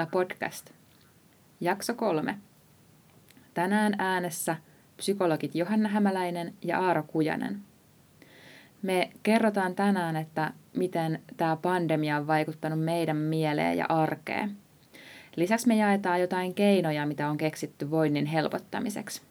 Mielentila podcast. Jakso kolme. Tänään äänessä psykologit Johanna Hämäläinen ja Aaro Kujanen. Me kerrotaan tänään, että miten tämä pandemia on vaikuttanut meidän mieleen ja arkeen. Lisäksi me jaetaan jotain keinoja, mitä on keksitty voinnin helpottamiseksi.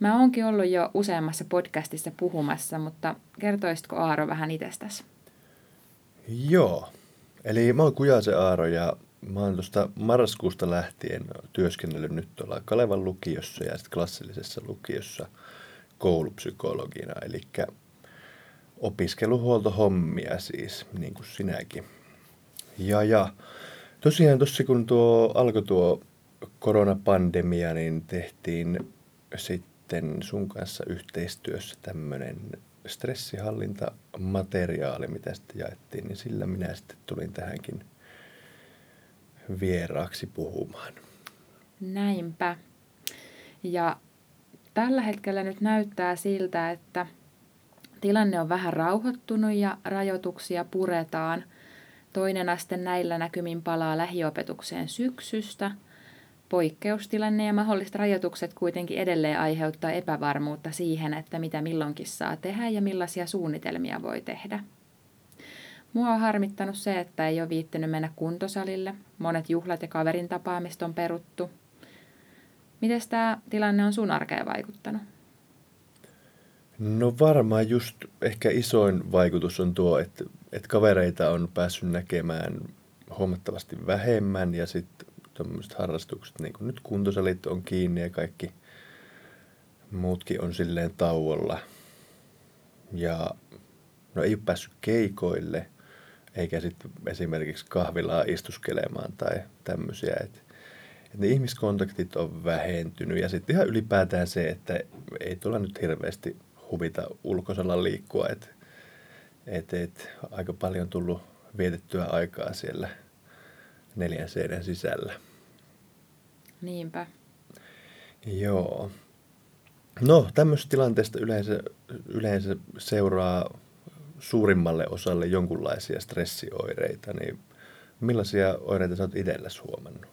Mä oonkin ollut jo useammassa podcastissa puhumassa, mutta kertoisitko Aaro vähän itsestäsi? Joo. Eli mä oon Kujasen Aaro ja mä oon tuosta marraskuusta lähtien työskennellyt nyt tuolla Kalevan lukiossa ja sitten klassillisessa lukiossa koulupsykologina. Eli opiskeluhuoltohommia siis, niin kuin sinäkin. Ja, ja tosiaan tuossa kun tuo alkoi tuo koronapandemia, niin tehtiin sitten sun kanssa yhteistyössä tämmöinen stressihallintamateriaali, mitä sitten jaettiin, niin sillä minä sitten tulin tähänkin vieraaksi puhumaan. Näinpä. Ja tällä hetkellä nyt näyttää siltä, että tilanne on vähän rauhoittunut ja rajoituksia puretaan. Toinen aste näillä näkymin palaa lähiopetukseen syksystä – Poikkeustilanne ja mahdolliset rajoitukset kuitenkin edelleen aiheuttaa epävarmuutta siihen, että mitä milloinkin saa tehdä ja millaisia suunnitelmia voi tehdä. Mua on harmittanut se, että ei ole viittynyt mennä kuntosalille. Monet juhlat ja kaverin tapaamista on peruttu. Miten tämä tilanne on sun arkeen vaikuttanut? No varmaan just ehkä isoin vaikutus on tuo, että, että kavereita on päässyt näkemään huomattavasti vähemmän ja sitten tämmöiset harrastukset, niin kuin nyt kuntosalit on kiinni ja kaikki muutkin on silleen tauolla. Ja no ei ole päässyt keikoille, eikä sitten esimerkiksi kahvilaa istuskelemaan tai tämmöisiä. Että et ne ihmiskontaktit on vähentynyt ja sitten ihan ylipäätään se, että ei tulla nyt hirveästi huvita ulkosalla liikkua. Että et, et, aika paljon tullut vietettyä aikaa siellä neljän seinän sisällä. Niinpä. Joo. No, tämmöisestä tilanteesta yleensä, yleensä seuraa suurimmalle osalle jonkunlaisia stressioireita, niin millaisia oireita sä oot itsellesi huomannut?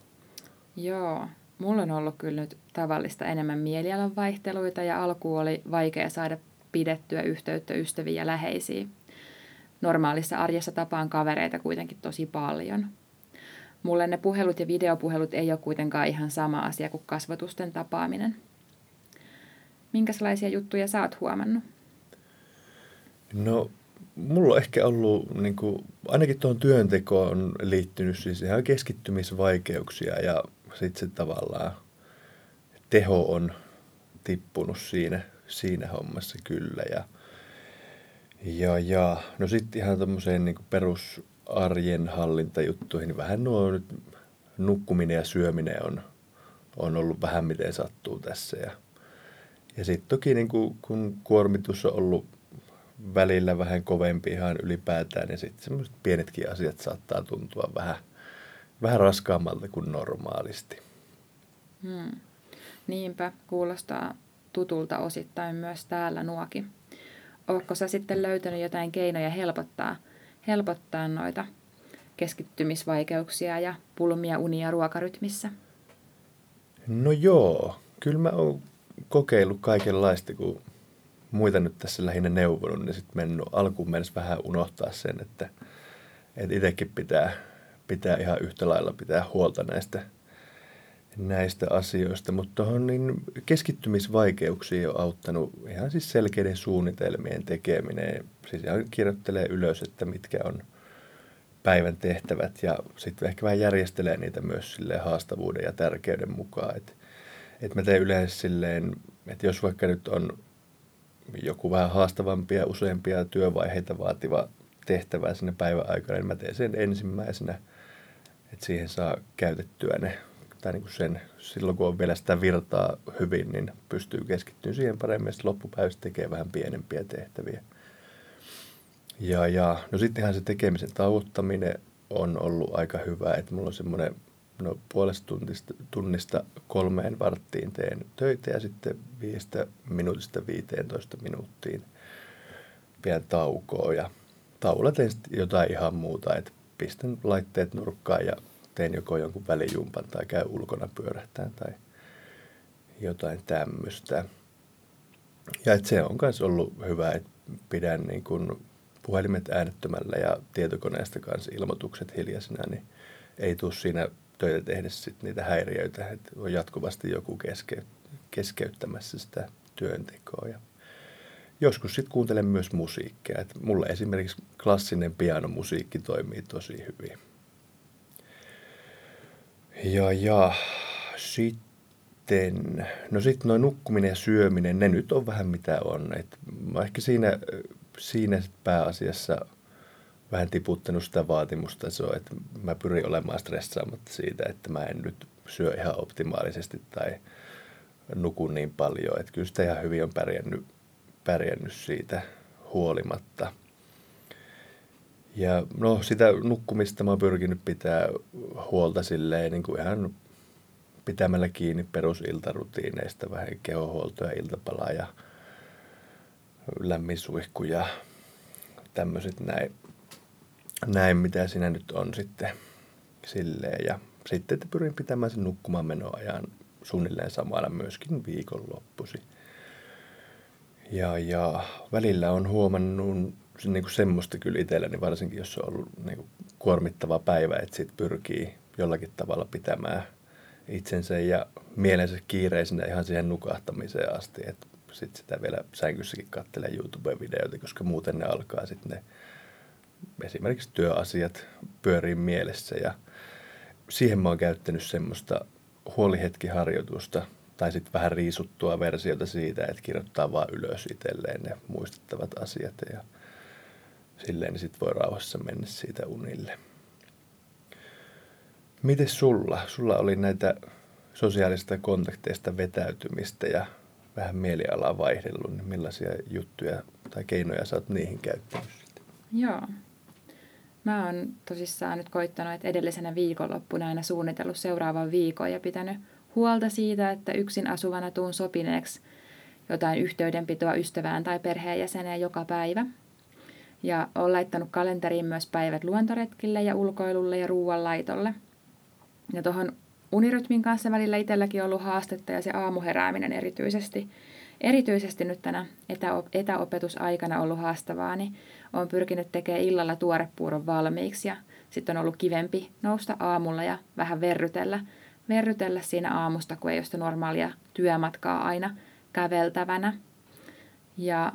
Joo, mulla on ollut kyllä nyt tavallista enemmän mielialan vaihteluita ja alku oli vaikea saada pidettyä yhteyttä ystäviä ja läheisiä. Normaalissa arjessa tapaan kavereita kuitenkin tosi paljon – Mulle ne puhelut ja videopuhelut ei ole kuitenkaan ihan sama asia kuin kasvatusten tapaaminen. Minkälaisia juttuja sä oot huomannut? No, mulla on ehkä ollut, niin kuin, ainakin tuohon työntekoon liittynyt siis ihan keskittymisvaikeuksia ja sitten se tavallaan teho on tippunut siinä, siinä hommassa kyllä. Ja, ja, ja no sitten ihan tuommoiseen niin perus arjen hallintajuttuihin. Vähän nuo nyt nukkuminen ja syöminen on, on ollut vähän miten sattuu tässä. Ja, ja sitten toki niin kuin, kun kuormitus on ollut välillä vähän kovempi ihan ylipäätään, niin sitten semmoiset pienetkin asiat saattaa tuntua vähän, vähän raskaammalta kuin normaalisti. Hmm. Niinpä, kuulostaa tutulta osittain myös täällä nuokin. Oletko sä sitten löytänyt jotain keinoja helpottaa – helpottaa noita keskittymisvaikeuksia ja pulmia unia ruokarytmissä? No joo, kyllä mä oon kokeillut kaikenlaista, kun muita nyt tässä lähinnä neuvonut, niin sitten mennyt alkuun mennessä vähän unohtaa sen, että, että itsekin pitää, pitää ihan yhtä lailla pitää huolta näistä, näistä asioista. Mutta tuohon niin keskittymisvaikeuksiin on auttanut ihan siis selkeiden suunnitelmien tekeminen siis ihan kirjoittelee ylös, että mitkä on päivän tehtävät ja sitten ehkä vähän järjestelee niitä myös sille haastavuuden ja tärkeyden mukaan. Että et mä teen yleensä silleen, että jos vaikka nyt on joku vähän haastavampia, useampia työvaiheita vaativa tehtävä sinne päivän aikana, niin mä teen sen ensimmäisenä, että siihen saa käytettyä ne, tai niin kuin sen, silloin kun on vielä sitä virtaa hyvin, niin pystyy keskittymään siihen paremmin, ja loppupäivästä tekee vähän pienempiä tehtäviä. Ja, ja no sittenhän se tekemisen tauottaminen on ollut aika hyvä, että mulla on semmoinen no, puolesta tunnista, tunnista kolmeen varttiin teen töitä ja sitten viistä minuutista 15 minuuttiin pidän taukoa ja tauolla teen jotain ihan muuta, että pistän laitteet nurkkaan ja teen joko jonkun välijumpan tai käy ulkona pyörähtään tai jotain tämmöistä. Ja että se on myös ollut hyvä, että pidän niin kun puhelimet äänettömällä ja tietokoneesta kanssa ilmoitukset hiljaisina, niin ei tule siinä töitä tehdä sit niitä häiriöitä, että on jatkuvasti joku keske, keskeyttämässä sitä työntekoa. Ja joskus sitten kuuntelen myös musiikkia. Et mulle esimerkiksi klassinen pianomusiikki toimii tosi hyvin. Ja, ja sitten, no sitten noin nukkuminen ja syöminen, ne nyt on vähän mitä on. Et mä ehkä siinä, siinä pääasiassa vähän tiputtanut sitä vaatimusta, se on, että mä pyrin olemaan stressaamatta siitä, että mä en nyt syö ihan optimaalisesti tai nukun niin paljon. Että kyllä sitä ihan hyvin on pärjännyt, pärjännyt siitä huolimatta. Ja no sitä nukkumista mä oon pyrkinyt pitää huolta silleen niin kuin ihan pitämällä kiinni perusiltarutiineista, vähän kehohuoltoa iltapalaa ja lämmin suihku ja tämmöiset näin, näin, mitä siinä nyt on sitten silleen. Ja sitten että pyrin pitämään sen nukkumaan menoajan suunnilleen samalla myöskin viikonloppusi. Ja, ja välillä on huomannut niin kuin semmoista kyllä itselläni, varsinkin jos on ollut niin kuin kuormittava päivä, että sit pyrkii jollakin tavalla pitämään itsensä ja mielensä kiireisenä ihan siihen nukahtamiseen asti, että sitten sitä vielä sängyssäkin katselee YouTube-videoita, koska muuten ne alkaa sitten ne esimerkiksi työasiat pyörii mielessä ja siihen mä oon käyttänyt semmoista huolihetkiharjoitusta tai sitten vähän riisuttua versiota siitä, että kirjoittaa vaan ylös itselleen ne muistettavat asiat ja silleen sitten voi rauhassa mennä siitä unille. Miten sulla? Sulla oli näitä sosiaalista kontakteista vetäytymistä ja vähän mielialaa vaihdellut, niin millaisia juttuja tai keinoja sä oot niihin käyttänyt? Joo. Mä oon tosissaan nyt koittanut, että edellisenä viikonloppuna aina suunnitellut seuraavan viikon ja pitänyt huolta siitä, että yksin asuvana tuun sopineeksi jotain yhteydenpitoa ystävään tai perheenjäseneen joka päivä. Ja olen laittanut kalenteriin myös päivät luontoretkille ja ulkoilulle ja ruoanlaitolle. Ja tuohon unirytmin kanssa välillä itselläkin ollut haastetta ja se aamuherääminen erityisesti. Erityisesti nyt tänä etäopetusaikana ollut haastavaa, niin olen pyrkinyt tekemään illalla tuorepuuron valmiiksi ja sitten on ollut kivempi nousta aamulla ja vähän verrytellä, verrytellä siinä aamusta, kun ei ole sitä normaalia työmatkaa aina käveltävänä. Ja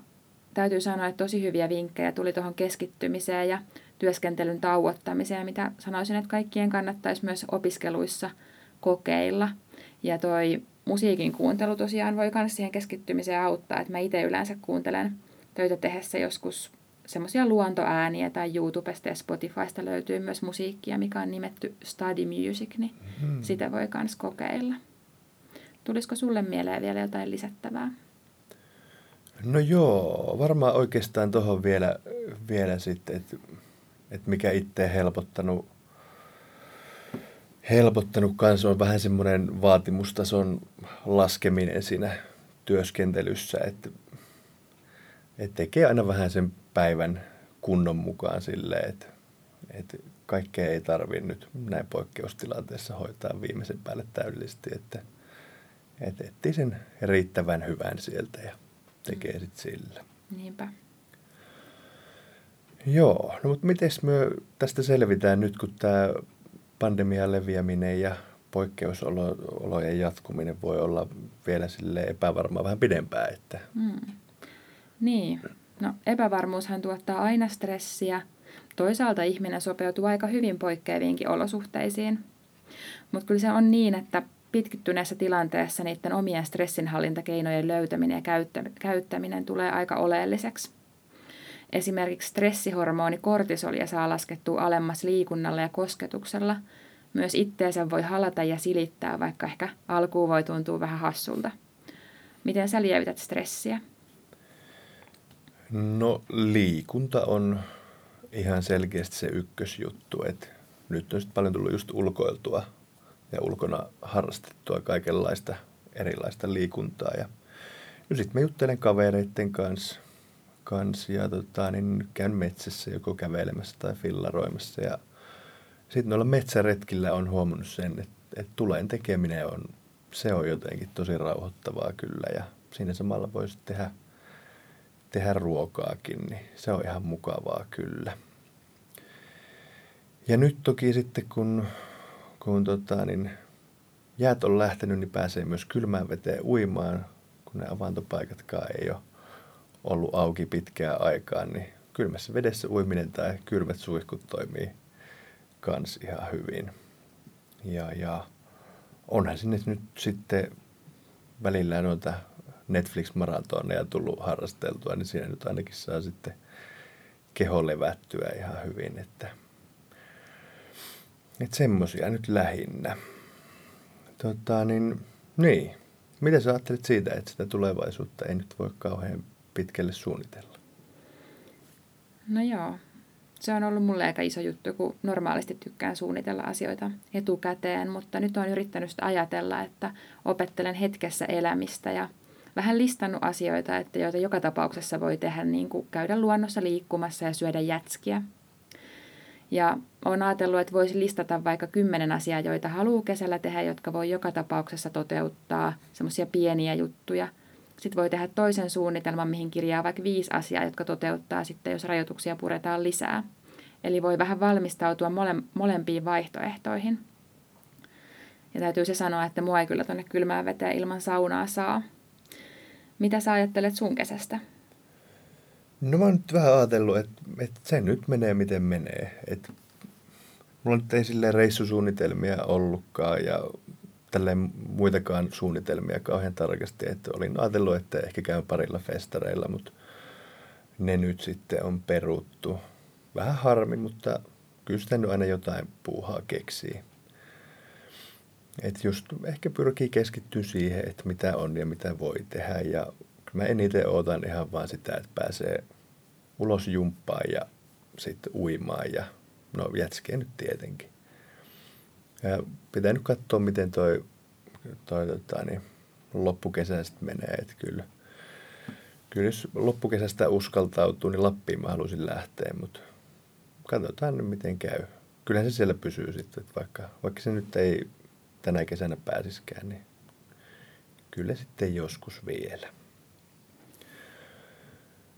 täytyy sanoa, että tosi hyviä vinkkejä tuli tuohon keskittymiseen ja työskentelyn tauottamiseen, mitä sanoisin, että kaikkien kannattaisi myös opiskeluissa kokeilla. Ja toi musiikin kuuntelu tosiaan voi myös siihen keskittymiseen auttaa, että mä itse yleensä kuuntelen töitä tehdessä joskus semmoisia luontoääniä tai YouTubesta ja Spotifysta löytyy myös musiikkia, mikä on nimetty Study Music, niin mm-hmm. sitä voi myös kokeilla. Tulisiko sulle mieleen vielä jotain lisättävää? No joo, varmaan oikeastaan tuohon vielä, vielä sitten, että, että mikä itse helpottanut, helpottanut kanssa on vähän semmoinen vaatimustason laskeminen siinä työskentelyssä, että, että tekee aina vähän sen päivän kunnon mukaan silleen, että, että kaikkea ei tarvitse nyt näin poikkeustilanteessa hoitaa viimeisen päälle täydellisesti, että, että etsii sen riittävän hyvän sieltä ja tekee sitten sillä. Niinpä. Joo, no mutta miten me tästä selvitään nyt, kun tämä pandemian leviäminen ja poikkeusolojen jatkuminen voi olla vielä sille epävarmaa vähän pidempään. Että... Mm. Niin, no epävarmuushan tuottaa aina stressiä. Toisaalta ihminen sopeutuu aika hyvin poikkeaviinkin olosuhteisiin. Mutta kyllä se on niin, että pitkittyneessä tilanteessa niiden omien stressinhallintakeinojen löytäminen ja käyttäminen tulee aika oleelliseksi. Esimerkiksi stressihormoni kortisolia saa laskettua alemmas liikunnalla ja kosketuksella. Myös itteensä voi halata ja silittää, vaikka ehkä alkuun voi tuntua vähän hassulta. Miten sä lievität stressiä? No liikunta on ihan selkeästi se ykkösjuttu, että nyt on paljon tullut just ulkoiltua ja ulkona harrastettua kaikenlaista erilaista liikuntaa. Ja, ja sitten mä juttelen kavereiden kanssa, kanssa ja tota, niin käyn metsässä joko kävelemässä tai fillaroimassa ja sitten noilla metsäretkillä on huomannut sen, että, että tulen tekeminen on, se on jotenkin tosi rauhoittavaa kyllä ja siinä samalla voisi tehdä, tehdä ruokaakin, niin se on ihan mukavaa kyllä. Ja nyt toki sitten kun, kun tota, niin jäät on lähtenyt, niin pääsee myös kylmään veteen uimaan, kun ne avantopaikatkaan ei ole ollut auki pitkään aikaan, niin kylmässä vedessä uiminen tai kylmät suihkut toimii kans ihan hyvin. Ja, ja onhan sinne nyt sitten välillä noita Netflix-maratoneja tullut harrasteltua, niin siinä nyt ainakin saa sitten keho levättyä ihan hyvin, että, että semmosia nyt lähinnä. Tota, niin, niin. Mitä sä ajattelet siitä, että sitä tulevaisuutta ei nyt voi kauhean pitkälle suunnitella? No joo, se on ollut mulle aika iso juttu, kun normaalisti tykkään suunnitella asioita etukäteen, mutta nyt olen yrittänyt sitä ajatella, että opettelen hetkessä elämistä ja vähän listannut asioita, että joita joka tapauksessa voi tehdä, niin kuin käydä luonnossa liikkumassa ja syödä jätskiä. Ja olen ajatellut, että voisi listata vaikka kymmenen asiaa, joita haluaa kesällä tehdä, jotka voi joka tapauksessa toteuttaa, semmoisia pieniä juttuja. Sitten voi tehdä toisen suunnitelman, mihin kirjaa vaikka viisi asiaa, jotka toteuttaa sitten, jos rajoituksia puretaan lisää. Eli voi vähän valmistautua mole- molempiin vaihtoehtoihin. Ja täytyy se sanoa, että mua ei kyllä tuonne kylmään veteen ilman saunaa saa. Mitä sä ajattelet sun kesästä? No mä oon nyt vähän ajatellut, että, että se nyt menee miten menee. Että mulla nyt ei silleen reissusuunnitelmia ollutkaan ja tälleen muitakaan suunnitelmia kauhean tarkasti. Että olin ajatellut, että ehkä käyn parilla festareilla, mutta ne nyt sitten on peruttu. Vähän harmi, mutta kyllä sitä nyt aina jotain puuhaa keksii. Että just ehkä pyrkii keskittyä siihen, että mitä on ja mitä voi tehdä. Ja mä eniten ootan ihan vaan sitä, että pääsee ulos jumppaan ja sitten uimaan ja no jätskee nyt tietenkin. Ja pitää nyt katsoa, miten toi, toi tota, niin, loppukesä sitten menee, että kyllä, kyllä jos loppukesästä uskaltautuu, niin Lappiin mä haluaisin lähteä, mutta katsotaan nyt miten käy. Kyllähän se siellä pysyy sitten, että vaikka, vaikka se nyt ei tänä kesänä pääsiskään, niin kyllä sitten joskus vielä.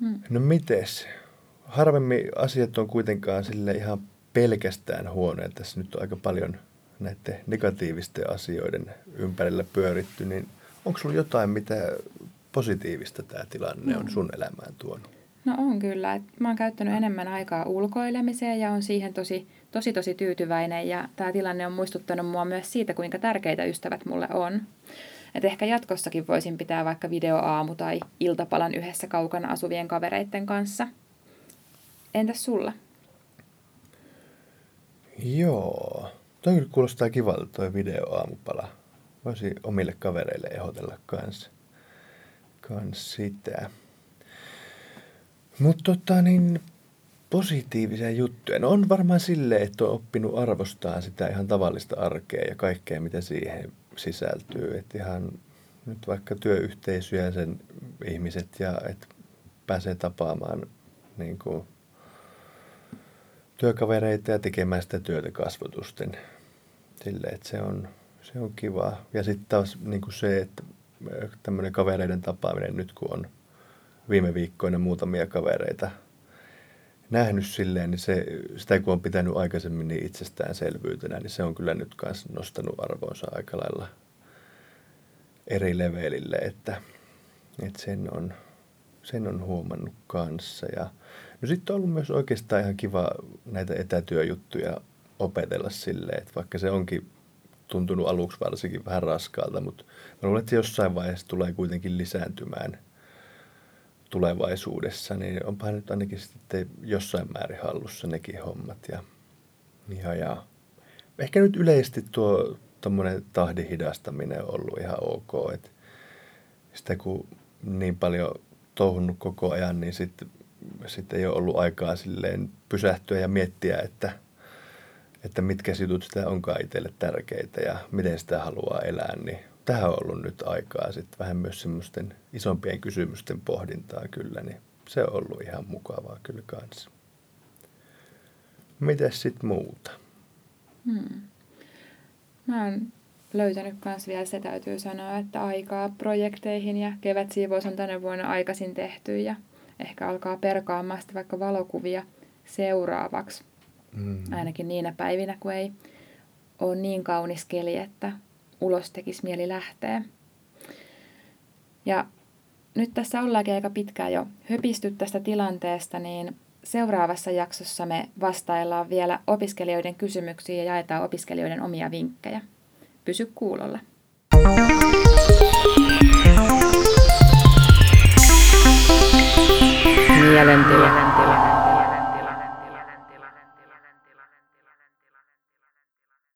Hmm. No mites? Harvemmin asiat on kuitenkaan sille ihan pelkästään huonoja. Tässä nyt on aika paljon näiden negatiivisten asioiden ympärillä pyöritty, niin onko sulla jotain, mitä positiivista tämä tilanne on sun elämään tuonut? No on kyllä. Mä oon käyttänyt enemmän aikaa ulkoilemiseen ja on siihen tosi, tosi, tosi tyytyväinen. Ja tämä tilanne on muistuttanut mua myös siitä, kuinka tärkeitä ystävät mulle on. Et ehkä jatkossakin voisin pitää vaikka videoaamu tai iltapalan yhdessä kaukana asuvien kavereiden kanssa. Entäs sulla? Joo. Toi kyllä kuulostaa kivalta toi videoaamupala. Voisi omille kavereille ehdotella kans, kans sitä. Mutta tota niin, positiivisia juttuja. No on varmaan silleen, että on oppinut arvostaa sitä ihan tavallista arkea ja kaikkea, mitä siihen sisältyy. Että ihan nyt vaikka työyhteisöjä sen ihmiset ja että pääsee tapaamaan niin kuin, työkavereita ja tekemään sitä työtä kasvotusten. Silleen, että se on, se on kiva. Ja sitten taas niin kuin se, että tämmöinen kavereiden tapaaminen nyt kun on viime viikkoina muutamia kavereita nähnyt silleen, niin se, sitä kun on pitänyt aikaisemmin niin itsestäänselvyytenä, niin se on kyllä nyt myös nostanut arvoonsa aika lailla eri levelille, että, että sen, on, sen on huomannut kanssa. Ja, no sitten on ollut myös oikeastaan ihan kiva näitä etätyöjuttuja opetella silleen, että vaikka se onkin tuntunut aluksi varsinkin vähän raskaalta, mutta mä luulen, että jossain vaiheessa tulee kuitenkin lisääntymään – tulevaisuudessa, niin onpa nyt ainakin sitten jossain määrin hallussa nekin hommat. Ja, ja, ja. Ehkä nyt yleisesti tuo tuommoinen tahdin hidastaminen on ollut ihan ok. Että sitä kun niin paljon touhunnut koko ajan, niin sitten sit ei ole ollut aikaa silleen pysähtyä ja miettiä, että, että mitkä jutut sitä onkaan itselle tärkeitä ja miten sitä haluaa elää, niin tähän on ollut nyt aikaa sitten vähän myös semmoisten isompien kysymysten pohdintaa kyllä, niin se on ollut ihan mukavaa kyllä kanssa. Mites sitten muuta? Hmm. Mä oon löytänyt myös vielä, se täytyy sanoa, että aikaa projekteihin ja kevätsiivous on tänä vuonna aikaisin tehty ja ehkä alkaa perkaamaan sitten vaikka valokuvia seuraavaksi. Mm. Ainakin niinä päivinä, kun ei ole niin kaunis keli, että ulos tekisi mieli lähteä. Ja nyt tässä ollaankin aika pitkään jo höpisty tästä tilanteesta, niin seuraavassa jaksossa me vastaillaan vielä opiskelijoiden kysymyksiin ja jaetaan opiskelijoiden omia vinkkejä. Pysy kuulolla. adelante. Adelante.